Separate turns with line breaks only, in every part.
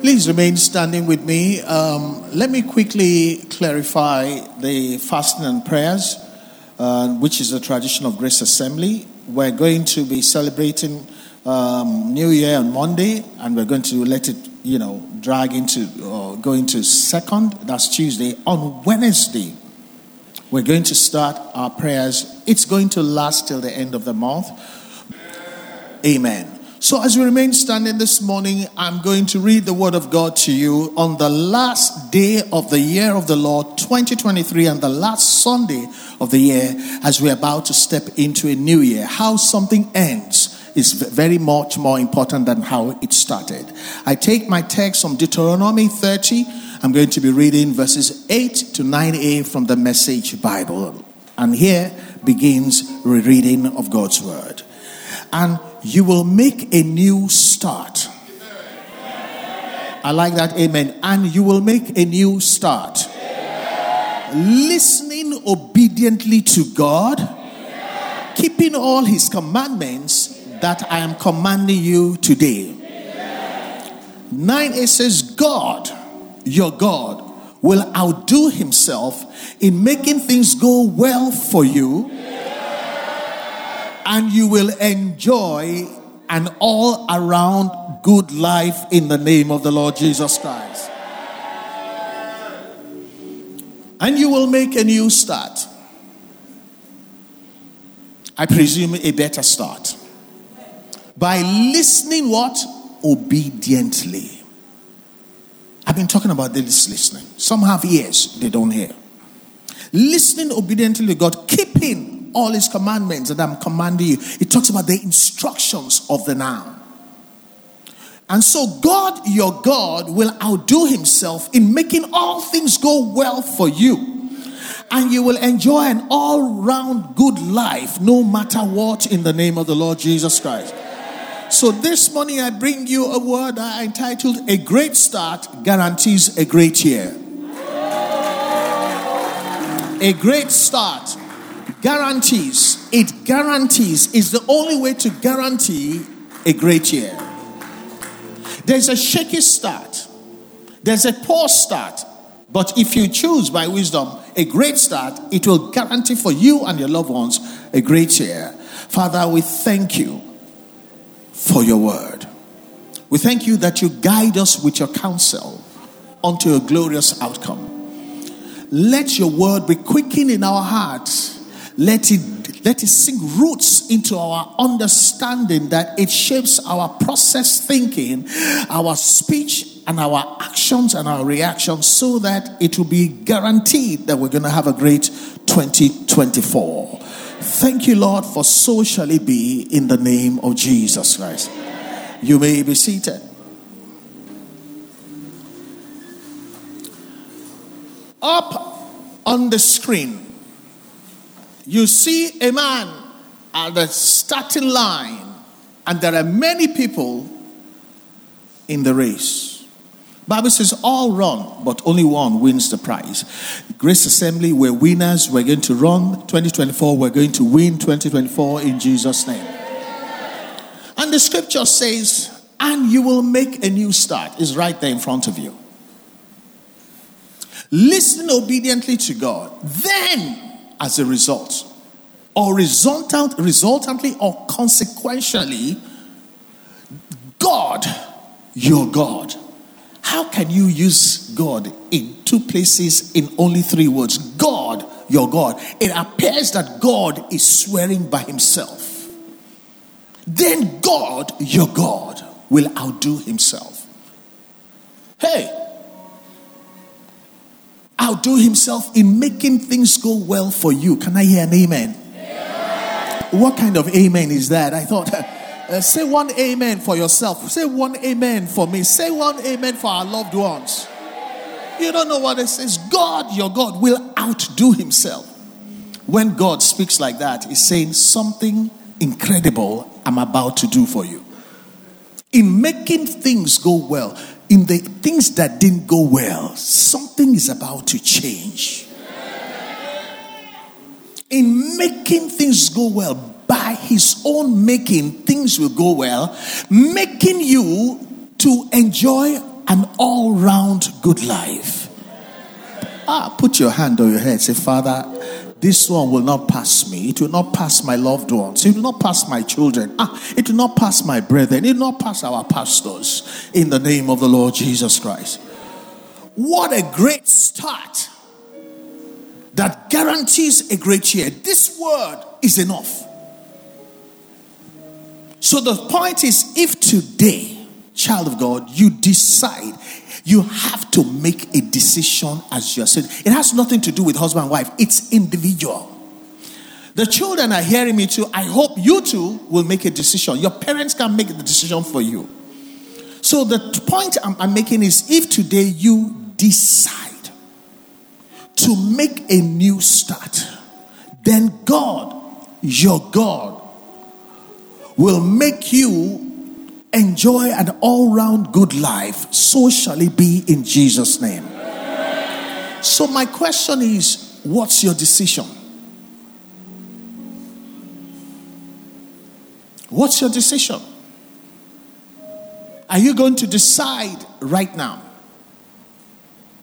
Please remain standing with me. Um, let me quickly clarify the fasting and prayers, uh, which is a tradition of Grace Assembly. We're going to be celebrating um, New Year on Monday, and we're going to let it, you know, drag into uh, go into second. That's Tuesday. On Wednesday, we're going to start our prayers. It's going to last till the end of the month. Amen. So, as we remain standing this morning, I'm going to read the Word of God to you on the last day of the year of the Lord 2023 and the last Sunday of the year as we're about to step into a new year. How something ends is very much more important than how it started. I take my text from Deuteronomy 30. I'm going to be reading verses 8 to 9a from the Message Bible. And here begins rereading of God's Word. And you will make a new start. I like that. Amen. And you will make a new start. Listening obediently to God, keeping all his commandments that I am commanding you today. 9 it says, God, your God, will outdo himself in making things go well for you and you will enjoy an all around good life in the name of the Lord Jesus Christ. And you will make a new start. I presume a better start. By listening what? Obediently. I've been talking about this listening. Some have ears, they don't hear. Listening obediently to God, keeping all his commandments that I'm commanding you. It talks about the instructions of the now. And so, God, your God, will outdo himself in making all things go well for you. And you will enjoy an all round good life, no matter what, in the name of the Lord Jesus Christ. So, this morning I bring you a word I entitled A Great Start Guarantees a Great Year. A great start guarantees, it guarantees, is the only way to guarantee a great year. There's a shaky start, there's a poor start, but if you choose by wisdom a great start, it will guarantee for you and your loved ones a great year. Father, we thank you for your word. We thank you that you guide us with your counsel unto a glorious outcome. Let your word be quickened in our hearts let it let it sink roots into our understanding that it shapes our process thinking, our speech, and our actions and our reactions so that it will be guaranteed that we're going to have a great 2024. Thank you, Lord, for so shall it be in the name of Jesus Christ. You may be seated. Up on the screen you see a man at the starting line, and there are many people in the race. Bible says all run, but only one wins the prize. Grace Assembly, we're winners. We're going to run 2024. We're going to win 2024 in Jesus' name. And the scripture says, and you will make a new start. Is right there in front of you. Listen obediently to God. Then as a result, or resultant, resultantly or consequentially, God, your God. How can you use God in two places in only three words? God, your God. It appears that God is swearing by himself. Then God, your God, will outdo himself. Hey, outdo himself in making things go well for you. Can I hear an amen? What kind of amen is that? I thought, uh, say one amen for yourself. Say one amen for me. Say one amen for our loved ones. You don't know what it says. God, your God, will outdo himself. When God speaks like that, he's saying something incredible I'm about to do for you. In making things go well, in the things that didn't go well, something is about to change. In making things go well, by his own making, things will go well, making you to enjoy an all round good life. Ah, put your hand on your head. Say, Father, this one will not pass me. It will not pass my loved ones. It will not pass my children. Ah, it will not pass my brethren. It will not pass our pastors in the name of the Lord Jesus Christ. What a great start that guarantees a great year. This word is enough. So the point is if today, child of God, you decide you have to make a decision as you are saying. It has nothing to do with husband and wife, it's individual. The children are hearing me too. I hope you too will make a decision. Your parents can make the decision for you. So, the point I'm, I'm making is if today you decide to make a new start, then God, your God, will make you enjoy an all round good life, so shall it be in Jesus' name. So, my question is what's your decision? What's your decision? Are you going to decide right now?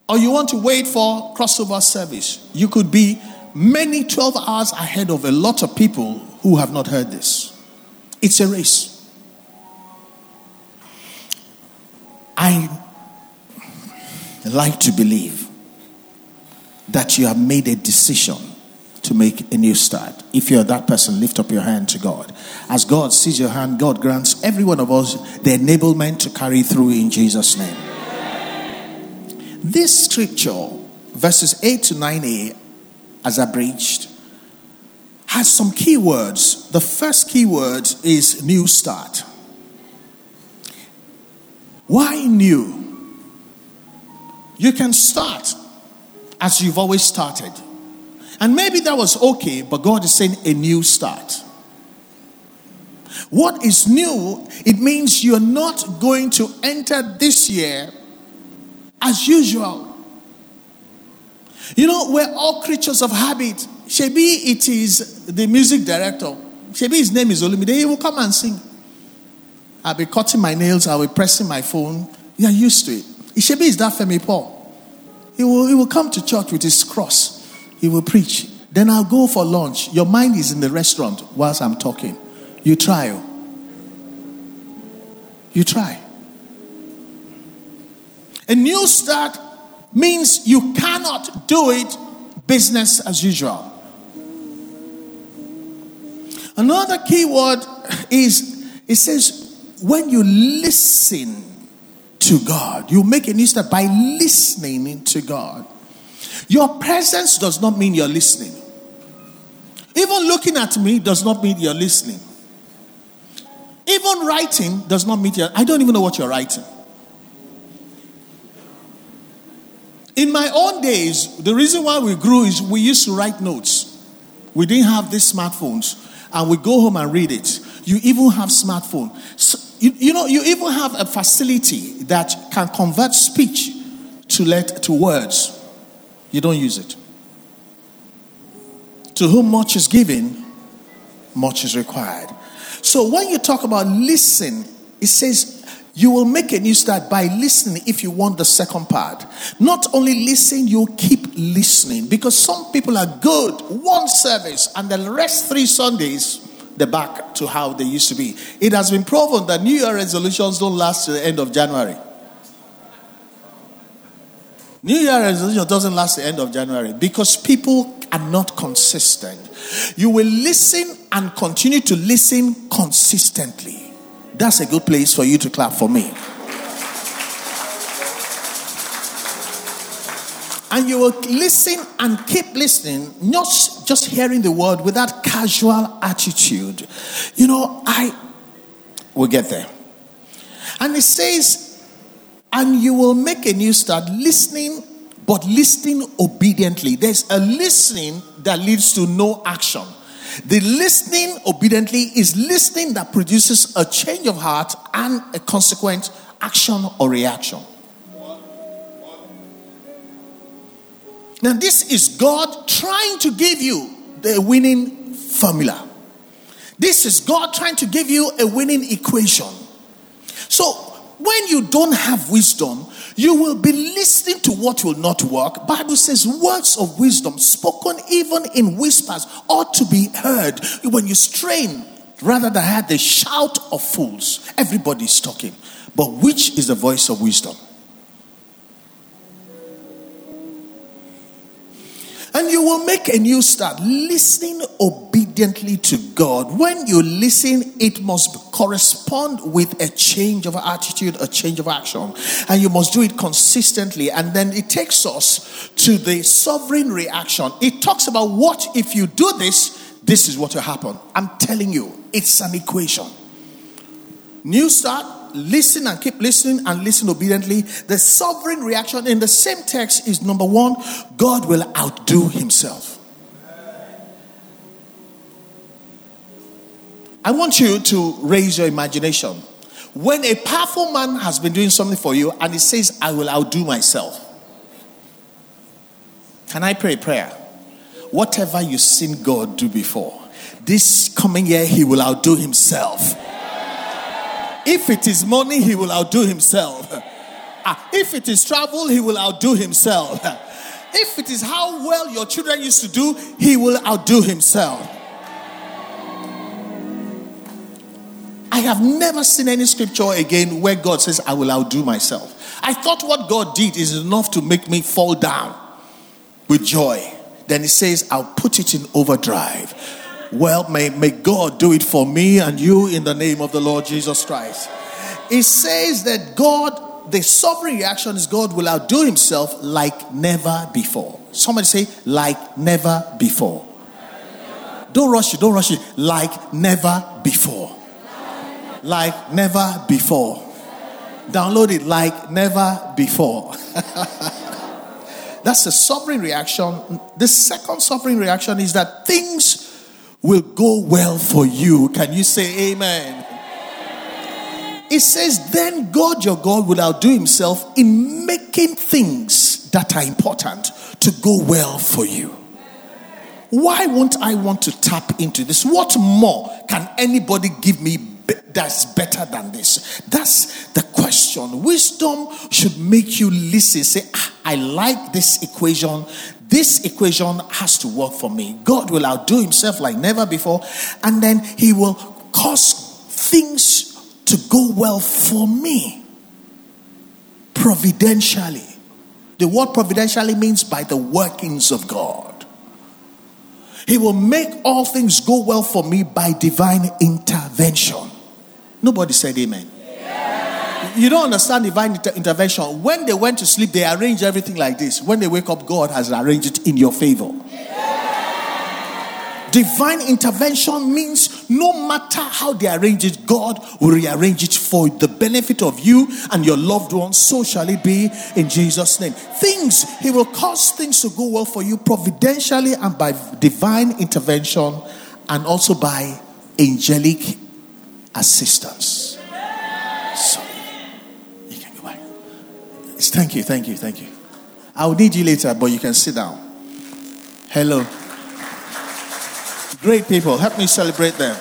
Or you want to wait for crossover service? You could be many 12 hours ahead of a lot of people who have not heard this. It's a race. I like to believe that you have made a decision to make a new start. If you're that person, lift up your hand to God. As God sees your hand, God grants every one of us the enablement to carry through in Jesus' name. This scripture, verses 8 to 9a, as abridged, has some key words. The first key word is new start. Why new? You can start as you've always started. And maybe that was okay, but God is saying a new start. What is new? It means you're not going to enter this year as usual. You know, we're all creatures of habit. Shebi, it is the music director. Shebi, his name is Olumide. He will come and sing. I'll be cutting my nails, I'll be pressing my phone. You're used to it. Ishebi is that Femi Paul. He will, he will come to church with his cross. He will preach. Then I'll go for lunch. Your mind is in the restaurant whilst I'm talking. You try. Oh. You try. A new start means you cannot do it business as usual. Another key word is it says when you listen to God, you make a new start by listening to God. Your presence does not mean you're listening. Even looking at me does not mean you're listening. Even writing does not mean you're, I don't even know what you're writing. In my own days, the reason why we grew is we used to write notes. We didn't have these smartphones, and we go home and read it. You even have smartphone. So you, you know, you even have a facility that can convert speech to let to words. You don't use it. To whom much is given, much is required. So when you talk about listen, it says you will make a new start by listening if you want the second part. Not only listen, you keep listening because some people are good one service and the rest three Sundays the back to how they used to be. It has been proven that New Year resolutions don't last to the end of January. New Year resolution doesn't last the end of January because people are not consistent. You will listen and continue to listen consistently. That's a good place for you to clap for me. and you will listen and keep listening, not just hearing the word with that casual attitude. You know, I will get there. And it says, and you will make a new start listening, but listening obediently. There's a listening that leads to no action. The listening obediently is listening that produces a change of heart and a consequent action or reaction. This is God trying to give you the winning formula. This is God trying to give you a winning equation. So, when you don't have wisdom, you will be listening to what will not work. Bible says words of wisdom spoken even in whispers ought to be heard when you strain rather than have the shout of fools. Everybody's talking. But which is the voice of wisdom? And you will make a new start, listening obediently to God. When you listen, it must correspond with a change of attitude, a change of action. And you must do it consistently. And then it takes us to the sovereign reaction. It talks about what if you do this, this is what will happen. I'm telling you, it's an equation. New start, listen and keep listening and listen obediently. The sovereign reaction in the same text is number one, God will outdo himself. I want you to raise your imagination. When a powerful man has been doing something for you and he says, I will outdo myself. Can I pray a prayer? Whatever you've seen God do before, this coming year he will outdo himself. If it is money, he will outdo himself. Ah, if it is travel, he will outdo himself. If it is how well your children used to do, he will outdo himself. I have never seen any scripture again where God says, I will outdo myself. I thought what God did is enough to make me fall down with joy. Then he says, I'll put it in overdrive. Well, may, may God do it for me and you in the name of the Lord Jesus Christ. It says that God, the sovereign reaction is God will outdo himself like never before. Somebody say, like never before. Don't rush it, don't rush it. Like never before. Like never before. Download it like never before. That's the sovereign reaction. The second sovereign reaction is that things will go well for you. Can you say amen? It says, then God your God will outdo himself in making things that are important to go well for you. Why won't I want to tap into this? What more can anybody give me that's better than this? That's the question. Wisdom should make you listen. Say, ah, I like this equation. This equation has to work for me. God will outdo himself like never before, and then he will cause things to go well for me providentially. The word providentially means by the workings of God. He will make all things go well for me by divine intervention. Nobody said amen. You don't understand divine inter- intervention. When they went to sleep, they arranged everything like this. When they wake up, God has arranged it in your favor. Divine intervention means no matter how they arrange it, God will rearrange it for the benefit of you and your loved ones. So shall it be in Jesus' name. Things, He will cause things to go well for you providentially and by divine intervention and also by angelic assistance. Thank you, thank you, thank you. I'll need you later, but you can sit down. Hello. Great people. Help me celebrate them.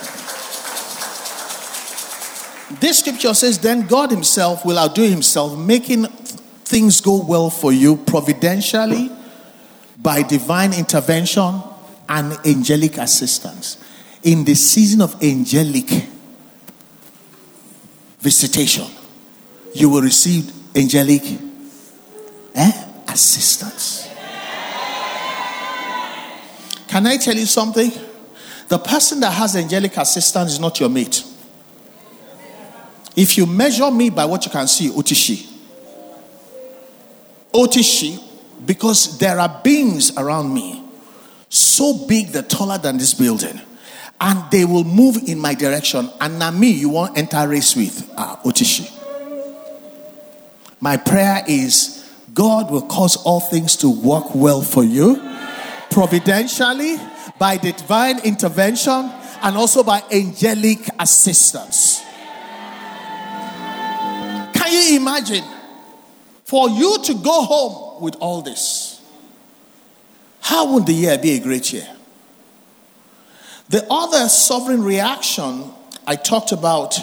This scripture says, Then God Himself will outdo Himself, making things go well for you providentially, by divine intervention, and angelic assistance. In the season of angelic visitation, you will receive angelic eh, assistance. Can I tell you something? The person that has angelic assistance is not your mate. If you measure me by what you can see, Otishi. Otishi, because there are beings around me so big they're taller than this building and they will move in my direction. And now me, you won't enter race with uh, Otishi. My prayer is God will cause all things to work well for you, providentially, by divine intervention, and also by angelic assistance. Can you imagine for you to go home with all this? How would the year be a great year? The other sovereign reaction I talked about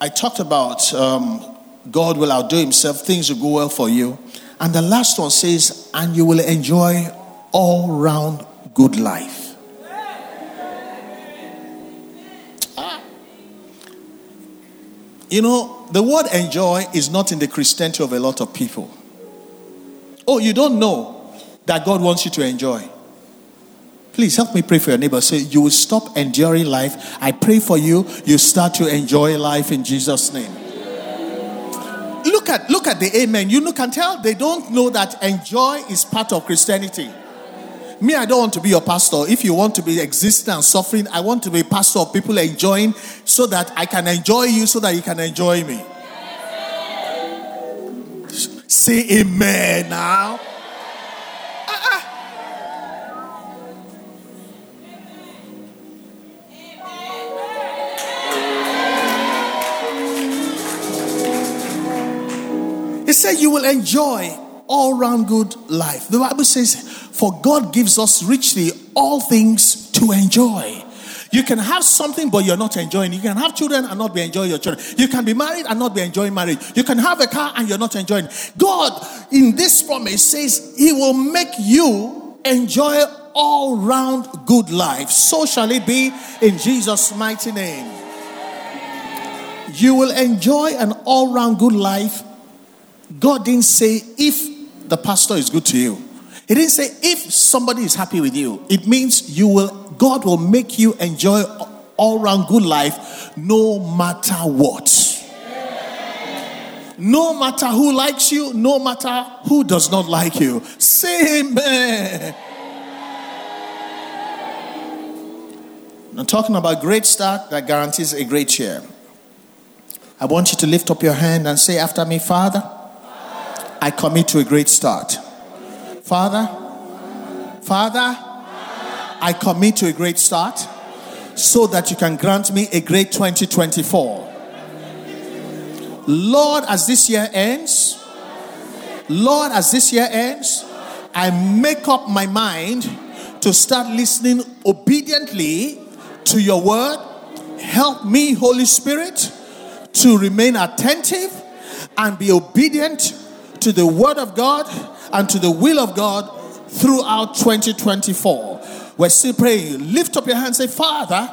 I talked about um, God will outdo himself, things will go well for you. And the last one says, and you will enjoy all round good life. Ah. You know, the word enjoy is not in the Christianity of a lot of people. Oh, you don't know that God wants you to enjoy. Please help me pray for your neighbor. Say, you will stop enduring life. I pray for you. You start to enjoy life in Jesus' name. Look at look at the amen. You can tell they don't know that enjoy is part of Christianity. Me, I don't want to be your pastor. If you want to be existing and suffering, I want to be pastor of people enjoying so that I can enjoy you so that you can enjoy me. Say amen now. Said, You will enjoy all round good life. The Bible says, For God gives us richly all things to enjoy. You can have something, but you're not enjoying. You can have children and not be enjoying your children. You can be married and not be enjoying marriage. You can have a car and you're not enjoying. God, in this promise, says He will make you enjoy all round good life. So shall it be in Jesus' mighty name. You will enjoy an all round good life God didn't say if the pastor is good to you. He didn't say if somebody is happy with you. It means you will God will make you enjoy all round good life no matter what. No matter who likes you, no matter who does not like you. Say amen. I'm talking about great start that guarantees a great year. I want you to lift up your hand and say after me, Father. I commit to a great start. Father, Father, I commit to a great start so that you can grant me a great 2024. Lord, as this year ends, Lord, as this year ends, I make up my mind to start listening obediently to your word. Help me, Holy Spirit, to remain attentive and be obedient to the Word of God and to the will of God throughout 2024. We're still praying. Lift up your hand say, Father,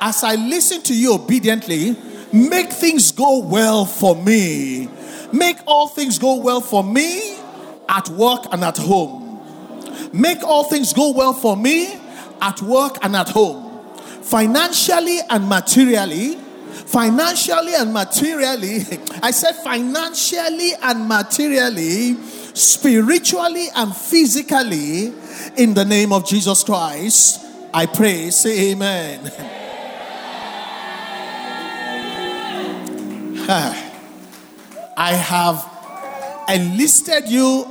as I listen to you obediently, make things go well for me. Make all things go well for me at work and at home. Make all things go well for me at work and at home. Financially and materially, financially and materially. I said financially and materially, spiritually and physically, in the name of Jesus Christ. I pray, say amen. I have enlisted you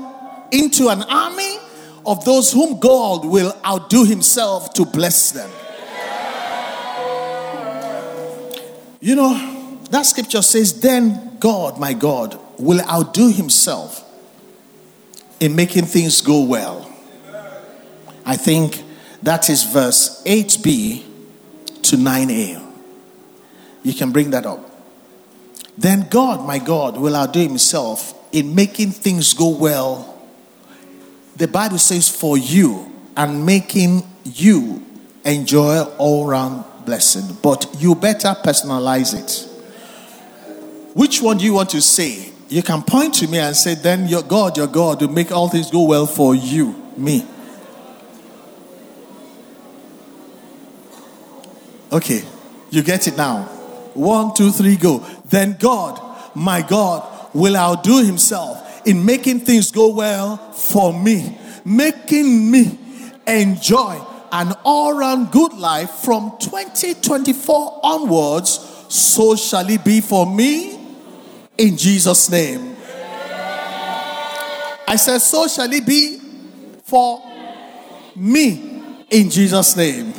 into an army of those whom God will outdo himself to bless them. You know, that scripture says, Then God, my God, will outdo himself in making things go well. I think that is verse 8b to 9a. You can bring that up. Then God, my God, will outdo himself in making things go well. The Bible says, for you and making you enjoy all round blessing, but you better personalize it. Which one do you want to say? You can point to me and say, Then your God, your God, will make all things go well for you, me. Okay, you get it now. One, two, three, go. Then God, my God, will outdo himself in making things go well for me, making me enjoy an all round good life from 2024 onwards, so shall it be for me in Jesus' name. I said, so shall it be for me in Jesus' name.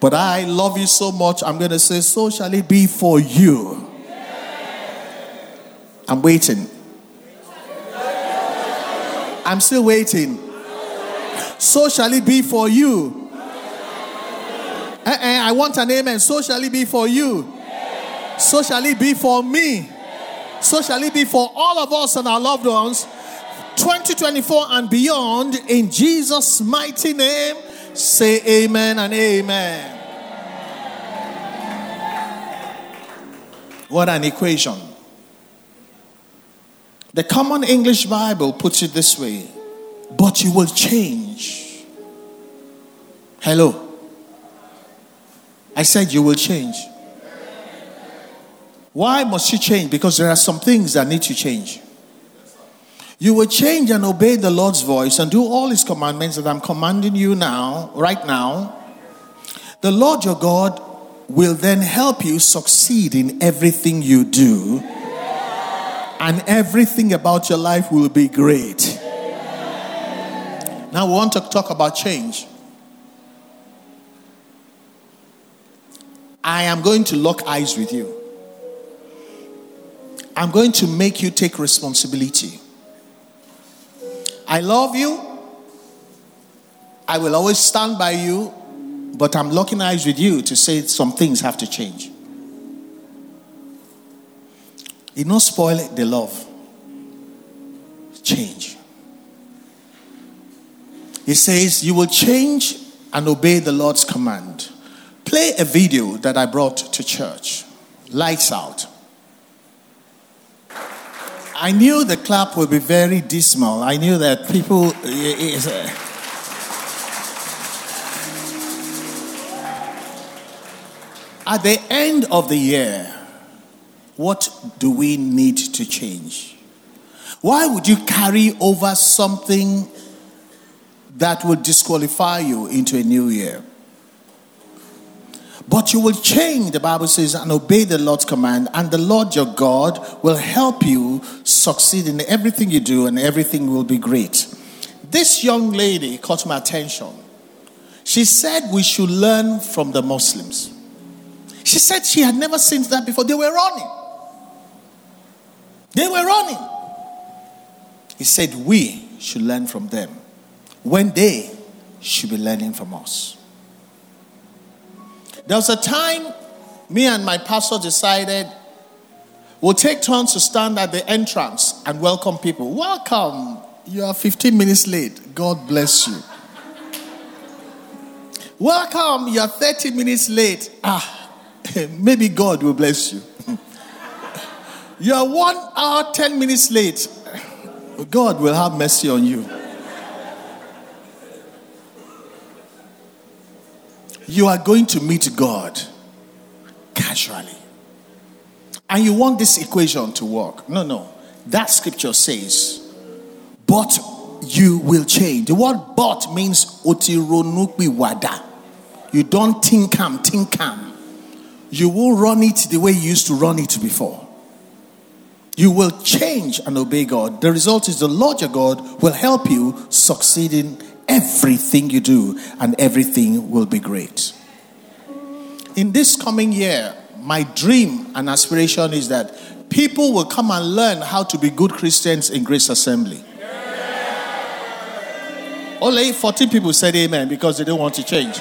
But I love you so much, I'm going to say, so shall it be for you. I'm waiting. I'm still waiting so shall it be for you. Uh-uh, I want an amen. So shall it be for you. So shall it be for me. So shall it be for all of us and our loved ones. 2024 and beyond, in Jesus' mighty name, say amen and amen. What an equation. The Common English Bible puts it this way but you will change. Hello. I said you will change. Why must you change? Because there are some things that need to change. You will change and obey the Lord's voice and do all his commandments that I'm commanding you now, right now. The Lord your God will then help you succeed in everything you do, and everything about your life will be great. Now we want to talk about change. I am going to lock eyes with you. I'm going to make you take responsibility. I love you. I will always stand by you, but I'm locking eyes with you to say some things have to change. It not spoil the love. Change. He says, You will change and obey the Lord's command. Play a video that I brought to church. Lights out. I knew the clap would be very dismal. I knew that people. Uh, at the end of the year, what do we need to change? Why would you carry over something that will disqualify you into a new year. But you will change, the Bible says, and obey the Lord's command, and the Lord your God will help you succeed in everything you do, and everything will be great. This young lady caught my attention. She said we should learn from the Muslims. She said she had never seen that before. They were running. They were running. He said we should learn from them when they should be learning from us. There was a time me and my pastor decided we'll take turns to stand at the entrance and welcome people. Welcome. You are 15 minutes late. God bless you. Welcome. You are 30 minutes late. Ah, maybe God will bless you. you are one hour, 10 minutes late. God will have mercy on you. You are going to meet God casually. And you want this equation to work. No, no. That scripture says, but you will change. The word but means otironukbi wada. You don't think am, think am. You will run it the way you used to run it before. You will change and obey God. The result is the Lord your God will help you succeed in everything you do, and everything will be great. In this coming year, my dream and aspiration is that people will come and learn how to be good Christians in Grace Assembly. Only 14 people said amen because they don't want to change.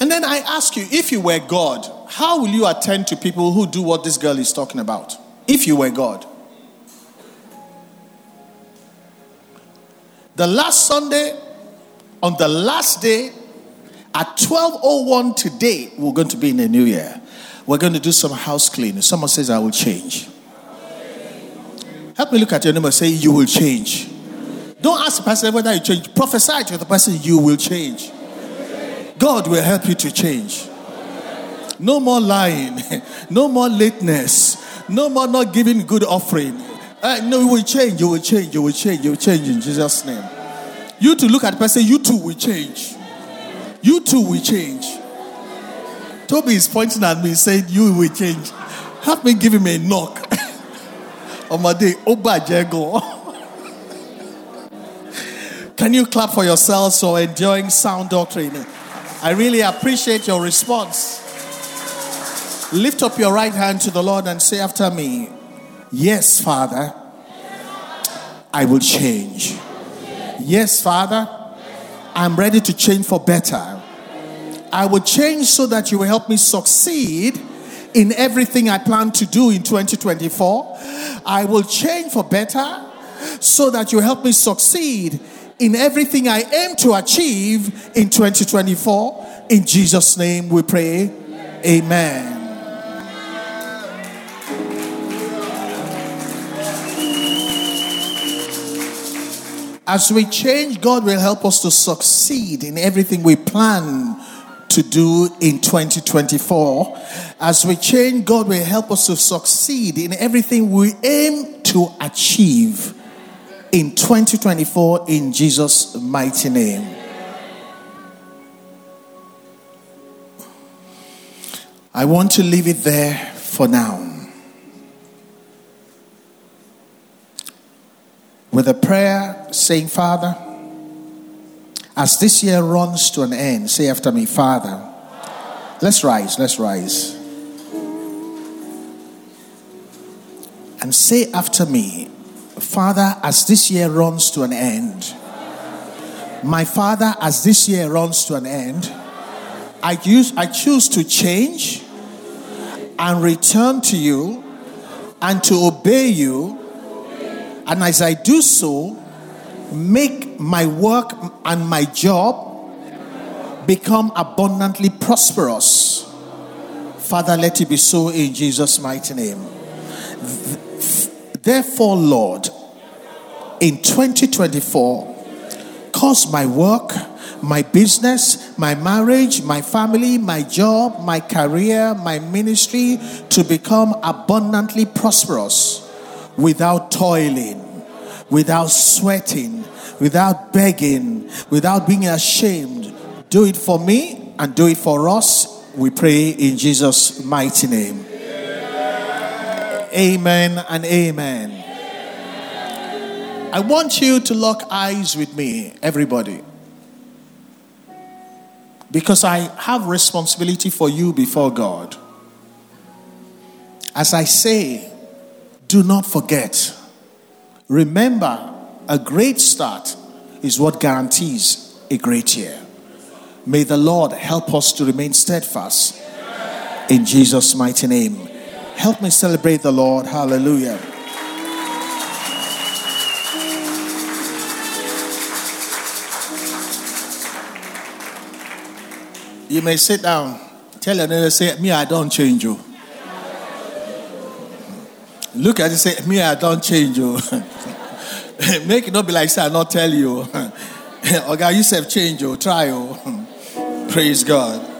And then I ask you, if you were God, how will you attend to people who do what this girl is talking about? If you were God. The last Sunday, on the last day, at 12.01 today, we're going to be in the new year. We're going to do some house cleaning. Someone says, I will change. Help me look at your neighbor say, You will change. Don't ask the person whether you change. Prophesy to the person, You will change. God will help you to change. No more lying. No more lateness. No more not giving good offering. Uh, no, you will change, you will change, you will change, you will change in Jesus' name. You to look at the person, you too will change. You too will change. Toby is pointing at me, saying, You will change. Help me give him a knock. on my day, Oba Jego. Can you clap for yourselves for enjoying sound doctrine? I really appreciate your response. Lift up your right hand to the Lord and say after me, Yes, Father, I will change. Yes, Father, I'm ready to change for better. I will change so that you will help me succeed in everything I plan to do in 2024. I will change for better so that you help me succeed in everything I aim to achieve in 2024. In Jesus' name we pray. Amen. As we change, God will help us to succeed in everything we plan to do in 2024. As we change, God will help us to succeed in everything we aim to achieve in 2024 in Jesus' mighty name. I want to leave it there for now. With a prayer saying, Father, as this year runs to an end, say after me, Father. Let's rise, let's rise. And say after me, Father, as this year runs to an end, my Father, as this year runs to an end, I, use, I choose to change and return to you and to obey you. And as I do so, make my work and my job become abundantly prosperous. Father, let it be so in Jesus' mighty name. Therefore, Lord, in 2024, cause my work, my business, my marriage, my family, my job, my career, my ministry to become abundantly prosperous without toiling without sweating, without begging, without being ashamed. Do it for me and do it for us. We pray in Jesus' mighty name. Amen and amen. I want you to lock eyes with me, everybody. Because I have responsibility for you before God. As I say, do not forget Remember, a great start is what guarantees a great year. May the Lord help us to remain steadfast in Jesus' mighty name. Help me celebrate the Lord. Hallelujah. You may sit down. Tell neighbor, say, Me, I don't change you. Look at it, say, Me, I don't change you. Oh. Make it not be like, say, I not tell you. okay, you said change, you try. Oh. Praise God.